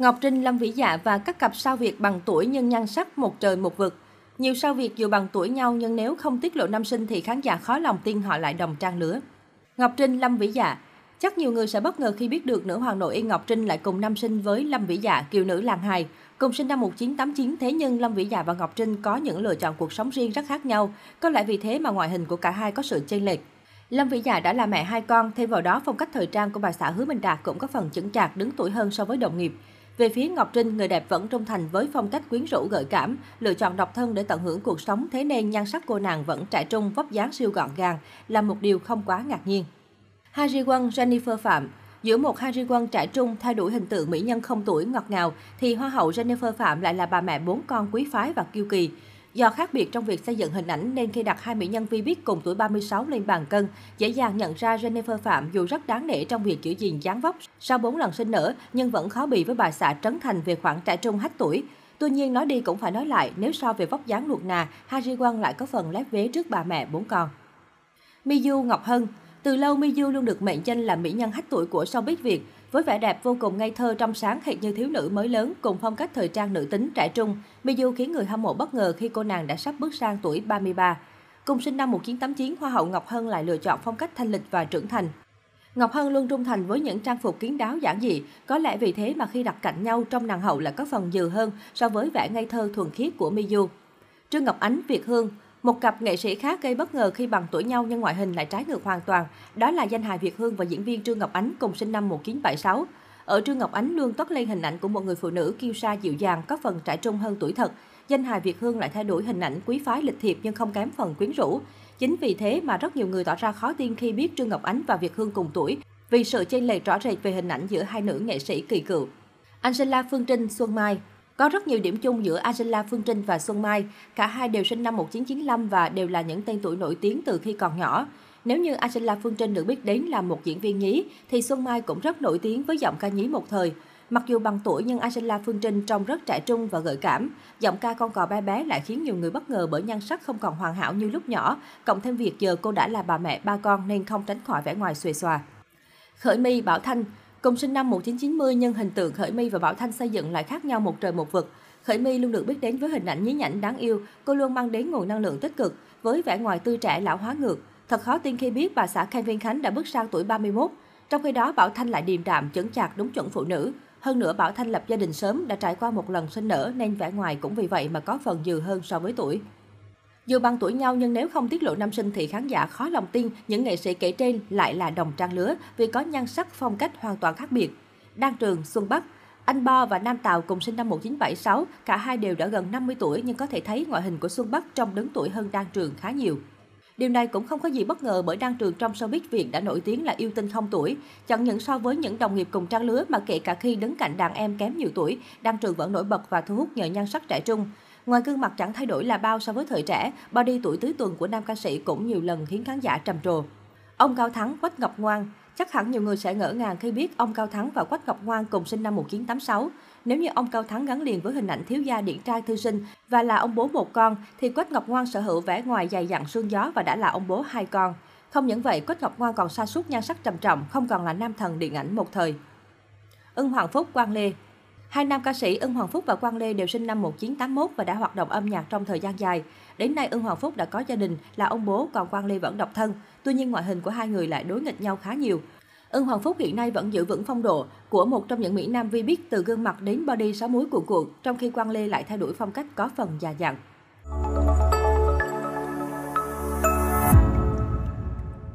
Ngọc Trinh, Lâm Vĩ Dạ và các cặp sao Việt bằng tuổi nhưng nhan sắc một trời một vực. Nhiều sao Việt dù bằng tuổi nhau nhưng nếu không tiết lộ năm sinh thì khán giả khó lòng tin họ lại đồng trang lứa. Ngọc Trinh, Lâm Vĩ Dạ Chắc nhiều người sẽ bất ngờ khi biết được nữ hoàng nội Y Ngọc Trinh lại cùng năm sinh với Lâm Vĩ Dạ, kiều nữ làng hài. Cùng sinh năm 1989, thế nhưng Lâm Vĩ Dạ và Ngọc Trinh có những lựa chọn cuộc sống riêng rất khác nhau. Có lẽ vì thế mà ngoại hình của cả hai có sự chênh lệch. Lâm Vĩ Dạ đã là mẹ hai con, thêm vào đó phong cách thời trang của bà xã Hứa Minh Đạt cũng có phần chững chạc đứng tuổi hơn so với đồng nghiệp. Về phía Ngọc Trinh, người đẹp vẫn trung thành với phong cách quyến rũ gợi cảm, lựa chọn độc thân để tận hưởng cuộc sống, thế nên nhan sắc cô nàng vẫn trẻ trung, vóc dáng siêu gọn gàng, là một điều không quá ngạc nhiên. Ha Ji Won, Jennifer Phạm Giữa một Ha Ji Won trẻ trung thay đổi hình tượng mỹ nhân không tuổi ngọt ngào, thì Hoa hậu Jennifer Phạm lại là bà mẹ bốn con quý phái và kiêu kỳ. Do khác biệt trong việc xây dựng hình ảnh nên khi đặt hai mỹ nhân vi biết cùng tuổi 36 lên bàn cân, dễ dàng nhận ra Jennifer Phạm dù rất đáng nể trong việc giữ gìn dáng vóc sau 4 lần sinh nở nhưng vẫn khó bị với bà xã Trấn Thành về khoảng trẻ trung hách tuổi. Tuy nhiên nói đi cũng phải nói lại, nếu so về vóc dáng luộc nà, Ha Ji Won lại có phần lép vế trước bà mẹ bốn con. Miyu Ngọc Hân từ lâu Miyu luôn được mệnh danh là mỹ nhân hách tuổi của showbiz Việt. Với vẻ đẹp vô cùng ngây thơ trong sáng hệt như thiếu nữ mới lớn cùng phong cách thời trang nữ tính trẻ trung, Miyu khiến người hâm mộ bất ngờ khi cô nàng đã sắp bước sang tuổi 33. Cùng sinh năm 1989, Hoa hậu Ngọc Hân lại lựa chọn phong cách thanh lịch và trưởng thành. Ngọc Hân luôn trung thành với những trang phục kiến đáo giản dị, có lẽ vì thế mà khi đặt cạnh nhau trong nàng hậu là có phần dừ hơn so với vẻ ngây thơ thuần khiết của Miyu. Trương Ngọc Ánh, Việt Hương một cặp nghệ sĩ khác gây bất ngờ khi bằng tuổi nhau nhưng ngoại hình lại trái ngược hoàn toàn. Đó là danh hài Việt Hương và diễn viên Trương Ngọc Ánh cùng sinh năm 1976. Ở Trương Ngọc Ánh luôn toát lên hình ảnh của một người phụ nữ kiêu sa dịu dàng, có phần trẻ trung hơn tuổi thật. Danh hài Việt Hương lại thay đổi hình ảnh quý phái lịch thiệp nhưng không kém phần quyến rũ. Chính vì thế mà rất nhiều người tỏ ra khó tin khi biết Trương Ngọc Ánh và Việt Hương cùng tuổi, vì sự chênh lệch rõ rệt về hình ảnh giữa hai nữ nghệ sĩ kỳ cựu. Angela Phương Trinh, Xuân Mai có rất nhiều điểm chung giữa Angela Phương Trinh và Xuân Mai. Cả hai đều sinh năm 1995 và đều là những tên tuổi nổi tiếng từ khi còn nhỏ. Nếu như Angela Phương Trinh được biết đến là một diễn viên nhí, thì Xuân Mai cũng rất nổi tiếng với giọng ca nhí một thời. Mặc dù bằng tuổi nhưng Angela Phương Trinh trông rất trẻ trung và gợi cảm. Giọng ca con cò bé bé lại khiến nhiều người bất ngờ bởi nhan sắc không còn hoàn hảo như lúc nhỏ. Cộng thêm việc giờ cô đã là bà mẹ ba con nên không tránh khỏi vẻ ngoài xuề xòa. Khởi My Bảo Thanh Cùng sinh năm 1990 nhưng hình tượng Khởi My và Bảo Thanh xây dựng lại khác nhau một trời một vực. Khởi My luôn được biết đến với hình ảnh nhí nhảnh đáng yêu, cô luôn mang đến nguồn năng lượng tích cực với vẻ ngoài tươi trẻ lão hóa ngược. Thật khó tin khi biết bà xã Kevin Khánh đã bước sang tuổi 31. Trong khi đó Bảo Thanh lại điềm đạm, chững chạc đúng chuẩn phụ nữ. Hơn nữa Bảo Thanh lập gia đình sớm đã trải qua một lần sinh nở nên vẻ ngoài cũng vì vậy mà có phần dừ hơn so với tuổi. Dù bằng tuổi nhau nhưng nếu không tiết lộ năm sinh thì khán giả khó lòng tin những nghệ sĩ kể trên lại là đồng trang lứa vì có nhan sắc phong cách hoàn toàn khác biệt. Đan Trường, Xuân Bắc anh Bo và Nam Tào cùng sinh năm 1976, cả hai đều đã gần 50 tuổi nhưng có thể thấy ngoại hình của Xuân Bắc trông đứng tuổi hơn Đan Trường khá nhiều. Điều này cũng không có gì bất ngờ bởi Đan Trường trong showbiz Việt đã nổi tiếng là yêu tinh không tuổi. Chẳng những so với những đồng nghiệp cùng trang lứa mà kể cả khi đứng cạnh đàn em kém nhiều tuổi, Đan Trường vẫn nổi bật và thu hút nhờ nhan sắc trẻ trung. Ngoài gương mặt chẳng thay đổi là bao so với thời trẻ, body tuổi tứ tuần của nam ca sĩ cũng nhiều lần khiến khán giả trầm trồ. Ông Cao Thắng, Quách Ngọc Ngoan Chắc hẳn nhiều người sẽ ngỡ ngàng khi biết ông Cao Thắng và Quách Ngọc Ngoan cùng sinh năm 1986. Nếu như ông Cao Thắng gắn liền với hình ảnh thiếu gia điển trai thư sinh và là ông bố một con, thì Quách Ngọc Ngoan sở hữu vẻ ngoài dày dặn sương gió và đã là ông bố hai con. Không những vậy, Quách Ngọc Ngoan còn sa sút nhan sắc trầm trọng, không còn là nam thần điện ảnh một thời. Ưng Hoàng Phúc, Quang Lê Hai nam ca sĩ Ưng Hoàng Phúc và Quang Lê đều sinh năm 1981 và đã hoạt động âm nhạc trong thời gian dài. Đến nay Ưng Hoàng Phúc đã có gia đình, là ông bố, còn Quang Lê vẫn độc thân. Tuy nhiên ngoại hình của hai người lại đối nghịch nhau khá nhiều. Ưng Hoàng Phúc hiện nay vẫn giữ vững phong độ của một trong những mỹ nam vi biết từ gương mặt đến body sáu múi cuộn cuộn, trong khi Quang Lê lại thay đổi phong cách có phần già dặn.